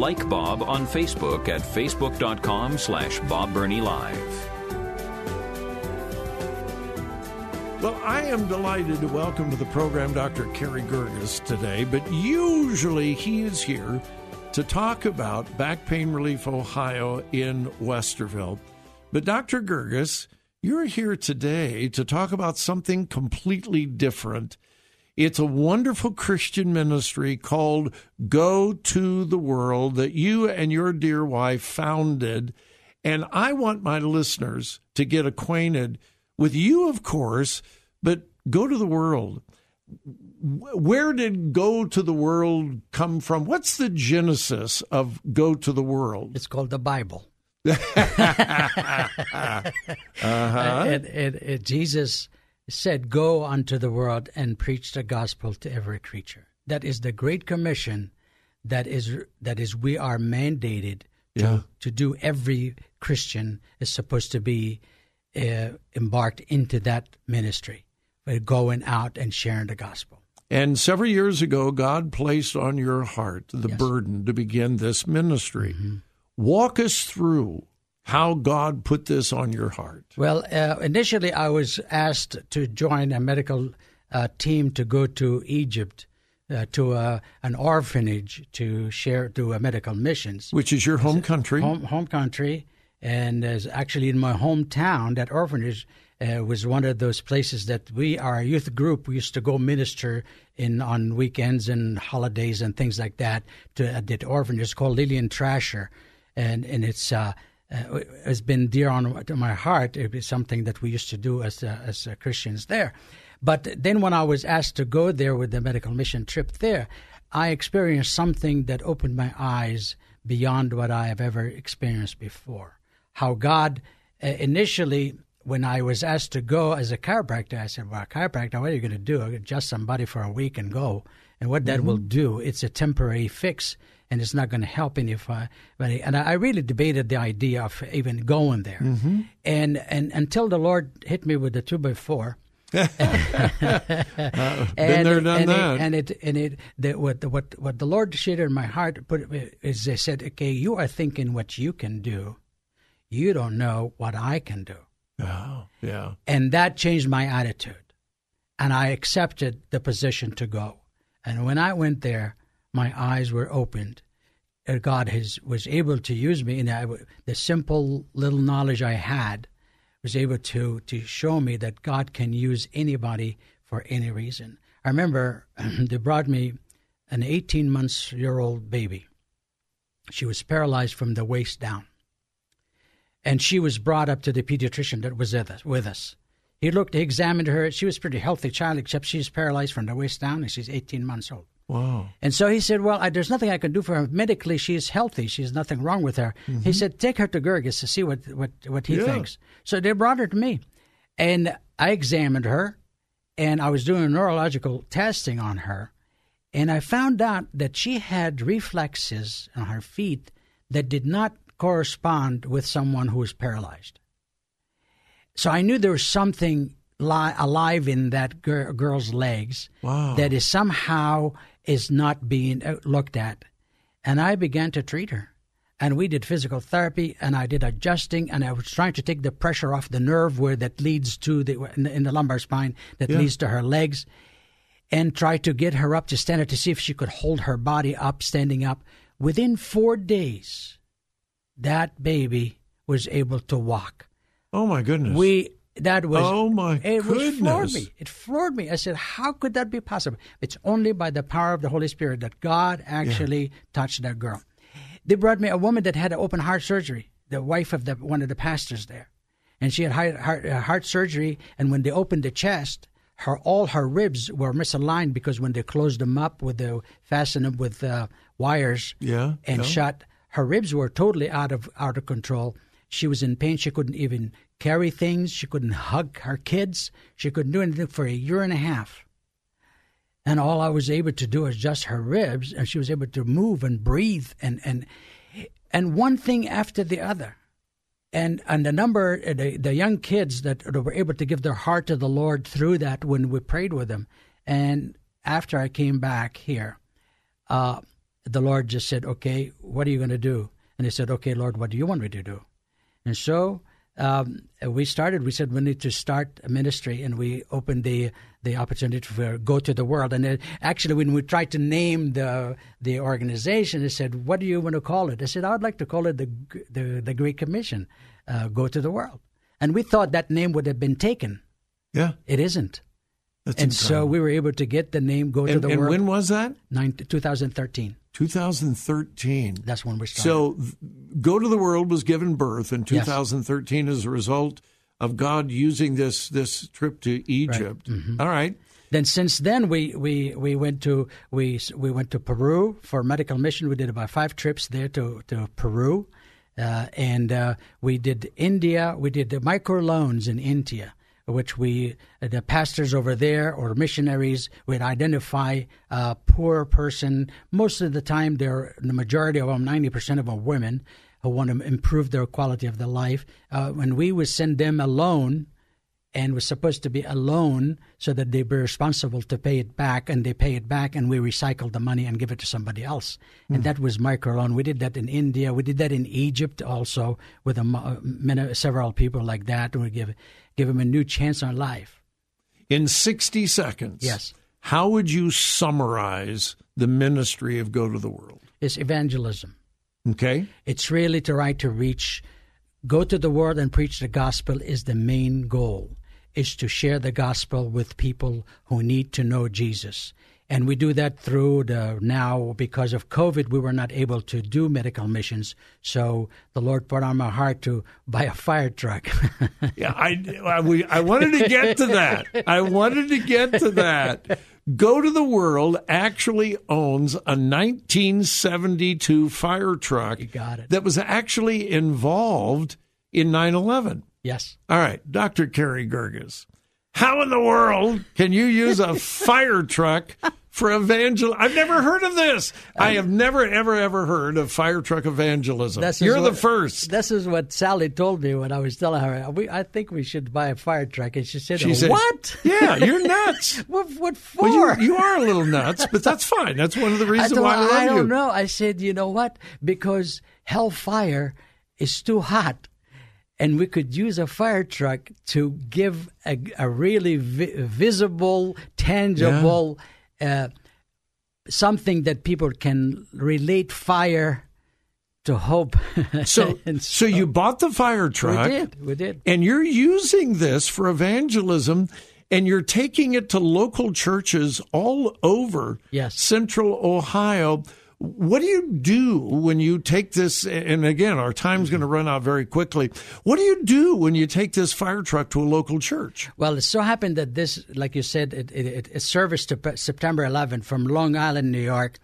Like Bob on Facebook at facebook.com slash Bob Burney Live. Well, I am delighted to welcome to the program Dr. Carey Girgis today, but usually he is here to talk about Back Pain Relief Ohio in Westerville. But Dr. Girgis, you're here today to talk about something completely different. It's a wonderful Christian ministry called Go to the World that you and your dear wife founded. And I want my listeners to get acquainted with you, of course, but go to the world. Where did go to the world come from? What's the genesis of go to the world? It's called the Bible. uh-huh. and, and, and Jesus said, Go unto the world and preach the gospel to every creature. That is the Great Commission that is that is we are mandated to, Yeah. to do every Christian is supposed to be uh, embarked into that ministry, going out and sharing the gospel. And several years ago, God placed on your heart the Yes. burden to begin this ministry. Walk us through how God put this on your heart. Well, uh, initially I was asked to join a medical uh, team to go to Egypt uh, to uh, an orphanage to share do uh, medical missions. Which is your home country. home home country, and as actually in my hometown, that orphanage uh, was one of those places that we, our youth group, we used to go minister in on weekends and holidays and things like that to at the orphanage. It's called Lillian Trasher, and and it's. Uh, uh, has been dear on to my heart. It was something that we used to do as uh, as uh, Christians there. But then when I was asked to go there with the medical mission trip there, I experienced something that opened my eyes beyond what I have ever experienced before. How God uh, initially, when I was asked to go as a chiropractor, I said, "Well, chiropractor, what are you going to do? Adjust somebody for a week and go." And what that will do, it's a temporary fix, and it's not going to help anybody. And I I really debated the idea of even going there. Mm-hmm. And and until the Lord hit me with the two by four. Uh, been and there, it- done and that. It, and it and it the, what the, what what the Lord shared in my heart put is they said, okay, you are thinking what you can do, you don't know what I can do, oh, yeah. and that changed my attitude, and I accepted the position to go. And when I went there, my eyes were opened. God has was able to use me, and I, the simple little knowledge I had was able to to show me that God can use anybody for any reason. I remember they brought me an 18 months year old baby. She was paralyzed from the waist down, and she was brought up to the pediatrician that was with us. He looked, he examined her. She was a pretty healthy child, except she's paralyzed from the waist down, and she's 18 months old. Wow. And so he said, Well, I, there's nothing I can do for her. Medically, she's healthy. She's nothing wrong with her. He mm-hmm. said, Take her to Girgis to see what, what, what he Yeah. thinks. So they brought her to me. And I examined her, and I was doing neurological testing on her. And I found out that she had reflexes on her feet that did not correspond with someone who was paralyzed. So I knew there was something li- alive in that gir- girl's legs Wow. that is somehow is not being uh, looked at. And I began to treat her. And we did physical therapy, and I did adjusting, and I was trying to take the pressure off the nerve where that leads to the in the, in the lumbar spine that Yeah. leads to her legs, and try to get her up to stand up to see if she could hold her body up, standing up. Within four days, that baby was able to walk. Oh, my goodness. We that was Oh, my it was floored me. It floored me. I said, "How could that be possible?" It's only by the power of the Holy Spirit that God actually touched that girl. They brought me a woman that had an open heart surgery, the wife of the one of the pastors there, and she had heart, heart, uh, heart surgery. And when they opened the chest, her all her ribs were misaligned because when they closed them up with the fastened them with uh, wires, Yeah, and yeah. shut. Her ribs were totally out of out of control. She was in pain. She couldn't even carry things. She couldn't hug her kids. She couldn't do anything for a year and a half. And all I was able to do was just her ribs, and she was able to move and breathe and and and one thing after the other. And and the number the, the young kids that, were able to give their heart to the Lord through that when we prayed with them. And after I came back here, uh, the Lord just said, "Okay, what are you going to do?" And he said, "Okay, Lord, what do you want me to do?" And so um, we started. We said we need to start a ministry, and we opened the the opportunity to go to the world. And it, actually, when we tried to name the the organization, they said, "What do you want to call it?" I said, "I'd like to call it the the, the Great Commission, uh, go to the world." And we thought that name would have been taken. Yeah, it isn't. That's and so we were able to get the name "Go and, to the World. and World." when was that? Nine, 2013. 2013. That's when we started. So, Go to the World was given birth in 2013 yes. as a result of God using this this trip to Egypt. Right. Mm-hmm. All right. Then since then we, we, we went to we we went to Peru for medical mission. We did about five trips there to to Peru, uh, and uh, we did India. We did the micro loans in India which we, the pastors over there or missionaries, would identify a poor person. Most of the time, they're the majority of them, ninety percent of them, women who want to improve their quality of their life. Uh, and we would send them a loan and was supposed to be a loan so that they be responsible to pay it back and they pay it back and we recycle the money and give it to somebody else mm. and hmm. that was microloan we did that in india we did that in egypt also with a, uh, many, several people like that we give give them a new chance on life. In 60 seconds yes. how would you summarize the ministry of go to the world? It's evangelism. Okay. It's really to try to reach go to the world and preach the gospel is the main goal is to share the gospel with people who need to know Jesus. And we do that through the now because of COVID, we were not able to do medical missions. So the Lord put on my heart to buy a fire truck. yeah, I, I, we, I wanted to get to that. I wanted to get to that. Go to the World actually owns a 1972 fire truck you got it. that was actually involved in 9 11. Yes. All right, Dr. Carey Girgis. How in the world can you use a fire truck for evangel? I've never heard of this. I have never, ever, ever heard of fire truck evangelism. You're what, the first. This is what Sally told me when I was telling her, we, I think we should buy a fire truck. And she said, she said What? Yeah, you're nuts. what, what for? Well, you, you, are a little nuts, but that's fine. That's one of the reasons I why I love I don't you. know. I said, You know what? Because hellfire is too hot and we could use a fire truck to give a, a really vi- visible, tangible, yeah. Uh, something that people can relate fire to hope. so, so, so, you bought the fire truck. We did. We did. And you're using this for evangelism and you're taking it to local churches all over yes. central Ohio what do you do when you take this? And again, our time's going to run out very quickly. What do you do when you take this fire truck to a local church? Well, it so happened that this, like you said, it, it, it serviced to September 11 from Long Island, New York.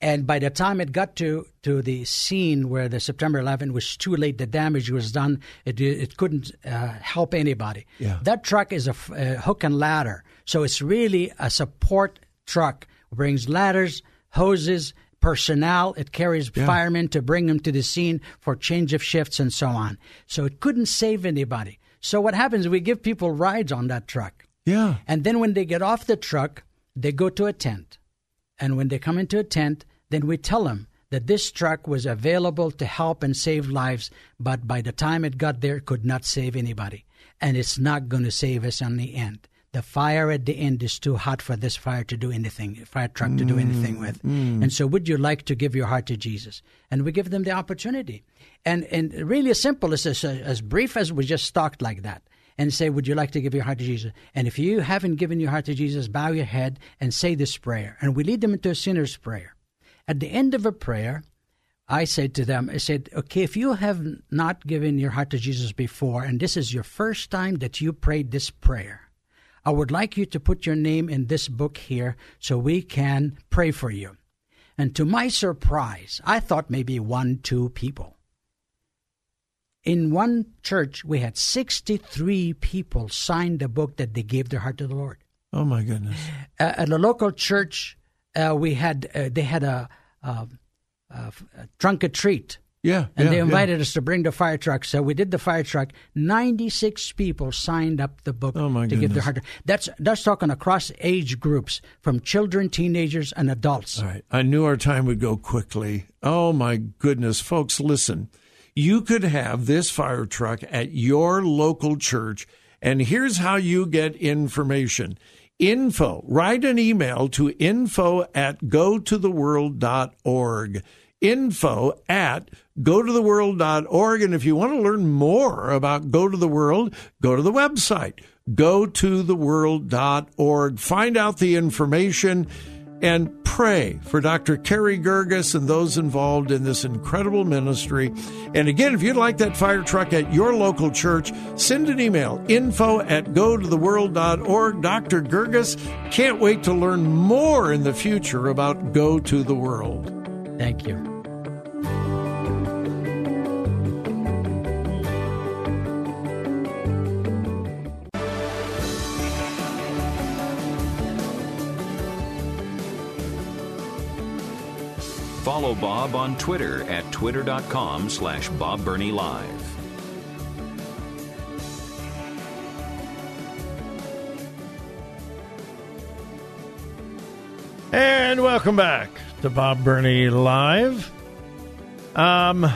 And by the time it got to, to the scene where the September 11 was too late, the damage was done. It, it couldn't uh, help anybody. Yeah. That truck is a, a hook and ladder, so it's really a support truck. It brings ladders, hoses, personnel. It carries yeah. firemen to bring them to the scene for change of shifts and so on. So it couldn't save anybody. So what happens? We give people rides on that truck. Yeah. And then when they get off the truck, they go to a tent. And when they come into a tent, then we tell them that this truck was available to help and save lives, but by the time it got there, it could not save anybody. And it's not going to save us in the end the fire at the end is too hot for this fire to do anything, fire truck to do anything mm, with. Mm. And so, would you like to give your heart to Jesus? And we give them the opportunity. And and really as simple as as, as brief as we just talked like that. And say, would you like to give your heart to Jesus? And if you haven't given your heart to Jesus, bow your head and say this prayer. And we lead them into a sinner's prayer. At the end of a prayer, I said to them, I said, okay, if you have not given your heart to Jesus before, and this is your first time that you prayed this prayer, I would like you to put your name in this book here so we can pray for you. And to my surprise, I thought maybe one, two people. In one church, we had 63 people sign the book that they gave their heart to the Lord. Oh, my goodness. Uh, at a local church, uh, we had uh, they had a, a, a, a trunk or treat Yeah, and yeah, they yeah. invited us to bring the fire truck. So we did the fire truck. Ninety-six people signed up the book Oh, to give their goodness. heart. That's that's talking across age groups, from children, teenagers, and adults. All right. I knew our time would go quickly. Oh, my goodness. Folks, listen. You could have this fire truck at your local church, and here's how you get information. Info, write an email to info at gototheworld.org. Info at go to the gototheworld.org. And if you want to learn more about Go to the World, go to the website, gototheworld.org. Find out the information and pray for Dr. Carey Girgis and those involved in this incredible ministry. And again, if you'd like that fire truck at your local church, send an email info at gototheworld.org. Dr. Girgis can't wait to learn more in the future about Go to the World. Thank you. Follow Bob on Twitter at twitter.com slash Bob Burney Live. And welcome back to Bob Burney Live. Um,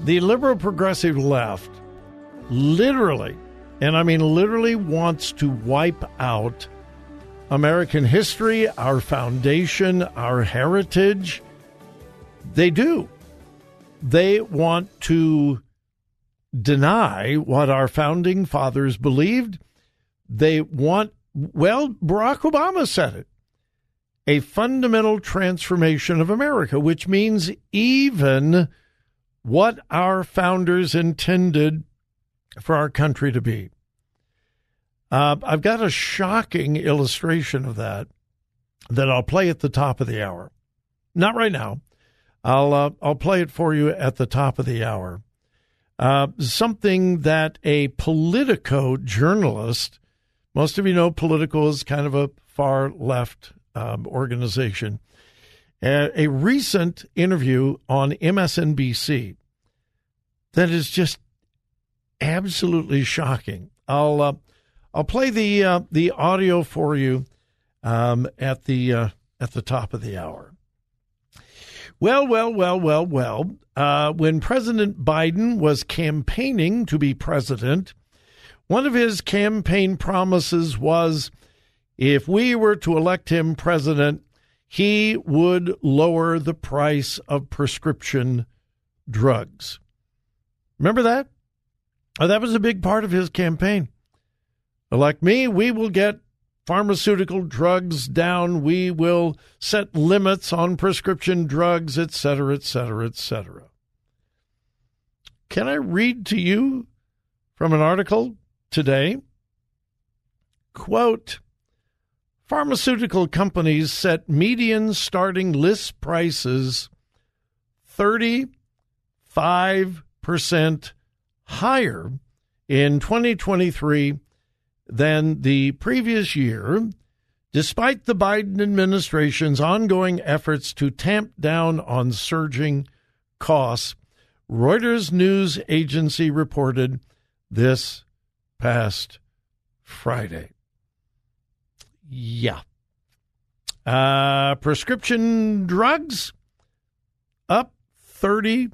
the liberal progressive left literally, and I mean literally, wants to wipe out American history, our foundation, our heritage. They do. They want to deny what our founding fathers believed. They want, well, Barack Obama said it a fundamental transformation of America, which means even what our founders intended for our country to be. Uh, I've got a shocking illustration of that that I'll play at the top of the hour. Not right now. I'll uh, I'll play it for you at the top of the hour. Uh, something that a Politico journalist, most of you know, Politico is kind of a far left um, organization. Uh, a recent interview on MSNBC that is just absolutely shocking. I'll uh, I'll play the uh, the audio for you um, at the uh, at the top of the hour. Well, well, well, well, well. Uh, when President Biden was campaigning to be president, one of his campaign promises was if we were to elect him president, he would lower the price of prescription drugs. Remember that? Oh, that was a big part of his campaign. Elect me, we will get pharmaceutical drugs down. We will set limits on prescription drugs, et cetera, et cetera, et cetera. Can I read to you from an article today? Quote Pharmaceutical companies set median starting list prices 35% higher in 2023 than the previous year, despite the Biden administration's ongoing efforts to tamp down on surging costs. Reuters news agency reported this past Friday. Yeah. Uh, prescription drugs up 35%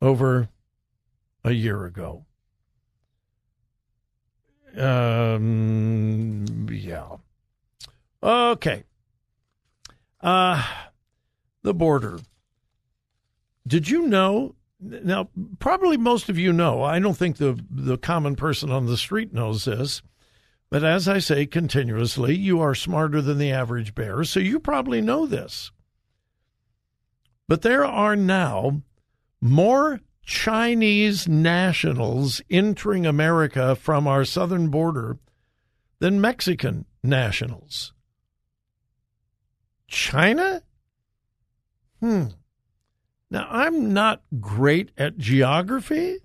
over a year ago. Um, yeah. Okay. Uh, the border. Did you know? Now, probably most of you know. I don't think the the common person on the street knows this, but as I say continuously, you are smarter than the average bear, so you probably know this. But there are now more Chinese nationals entering America from our southern border than Mexican nationals. China? Hmm. Now, I'm not great at geography,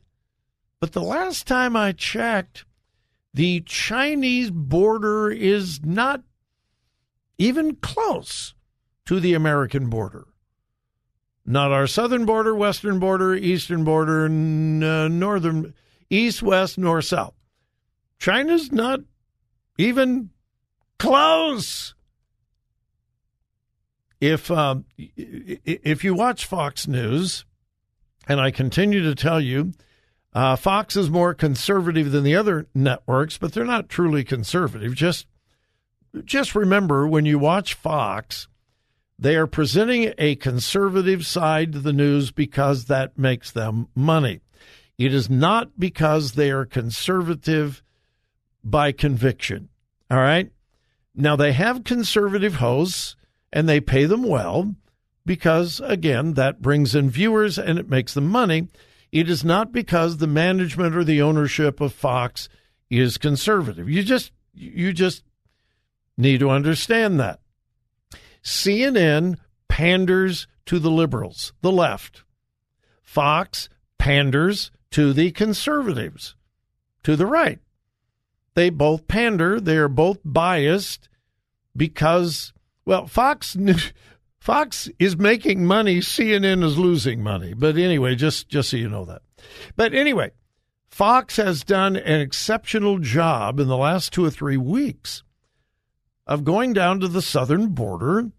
but the last time I checked, the Chinese border is not even close to the American border. Not our southern border, western border, eastern border, n- uh, northern, east, west, north, south. China's not even close. If uh, if you watch Fox News, and I continue to tell you, uh, Fox is more conservative than the other networks, but they're not truly conservative. Just just remember when you watch Fox, they are presenting a conservative side to the news because that makes them money. It is not because they are conservative by conviction. All right. Now they have conservative hosts and they pay them well because, again, that brings in viewers and it makes them money. It is not because the management or the ownership of Fox is conservative. You just you just need to understand that. CNN panders to the liberals, the left. Fox panders to the conservatives, to the right. They both pander, they are both biased because well, Fox Fox is making money, CNN is losing money. But anyway, just just so you know that. But anyway, Fox has done an exceptional job in the last 2 or 3 weeks of going down to the southern border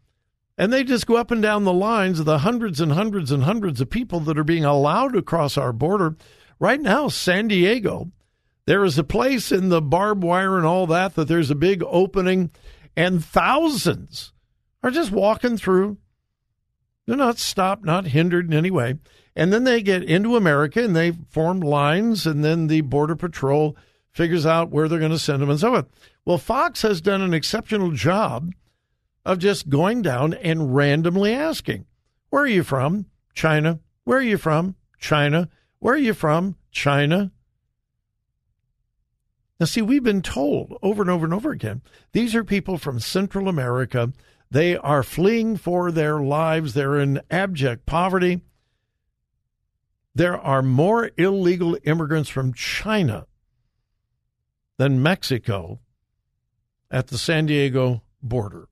and they just go up and down the lines of the hundreds and hundreds and hundreds of people that are being allowed to cross our border. Right now, San Diego, there is a place in the barbed wire and all that that there's a big opening and thousands are just walking through. They're not stopped, not hindered in any way. And then they get into America and they form lines, and then the Border Patrol figures out where they're going to send them and so on. Well, Fox has done an exceptional job of just going down and randomly asking, Where are you from? China. Where are you from? China. Where are you from? China. Now, see, we've been told over and over and over again these are people from Central America they are fleeing for their lives. They're in abject poverty. There are more illegal immigrants from China than Mexico at the San Diego border.